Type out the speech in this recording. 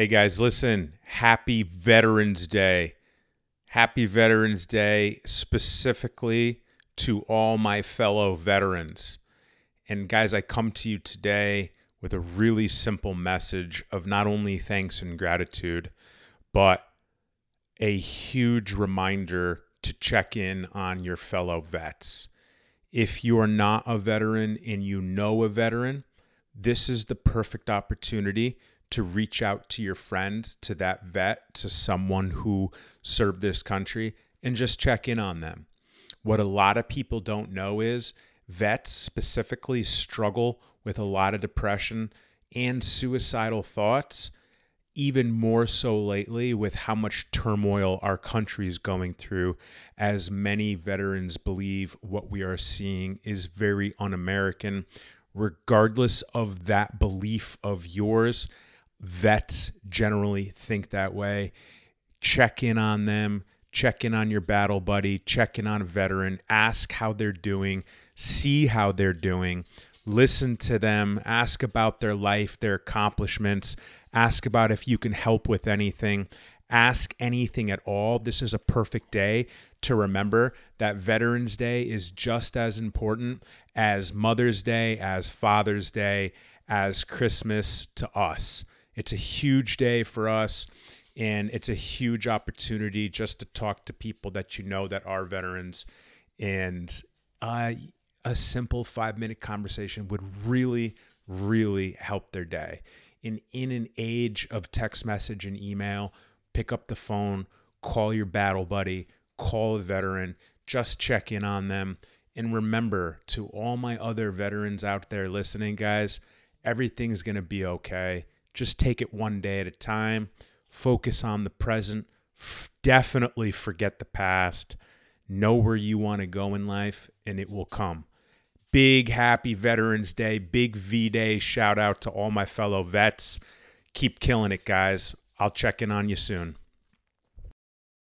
Hey guys, listen, happy Veterans Day. Happy Veterans Day specifically to all my fellow veterans. And guys, I come to you today with a really simple message of not only thanks and gratitude, but a huge reminder to check in on your fellow vets. If you are not a veteran and you know a veteran, this is the perfect opportunity to reach out to your friend, to that vet, to someone who served this country, and just check in on them. What a lot of people don't know is vets specifically struggle with a lot of depression and suicidal thoughts, even more so lately with how much turmoil our country is going through, as many veterans believe what we are seeing is very un American. Regardless of that belief of yours, vets generally think that way. Check in on them, check in on your battle buddy, check in on a veteran, ask how they're doing, see how they're doing, listen to them, ask about their life, their accomplishments, ask about if you can help with anything. Ask anything at all. This is a perfect day to remember that Veterans Day is just as important as Mother's Day, as Father's Day, as Christmas to us. It's a huge day for us, and it's a huge opportunity just to talk to people that you know that are veterans. And uh, a simple five minute conversation would really, really help their day. In, in an age of text message and email, pick up the phone, call your battle buddy, call a veteran, just check in on them. And remember to all my other veterans out there listening, guys, everything's going to be okay. Just take it one day at a time. Focus on the present. F- definitely forget the past. Know where you want to go in life, and it will come. Big happy Veterans Day, big V Day. Shout out to all my fellow vets. Keep killing it, guys. I'll check in on you soon.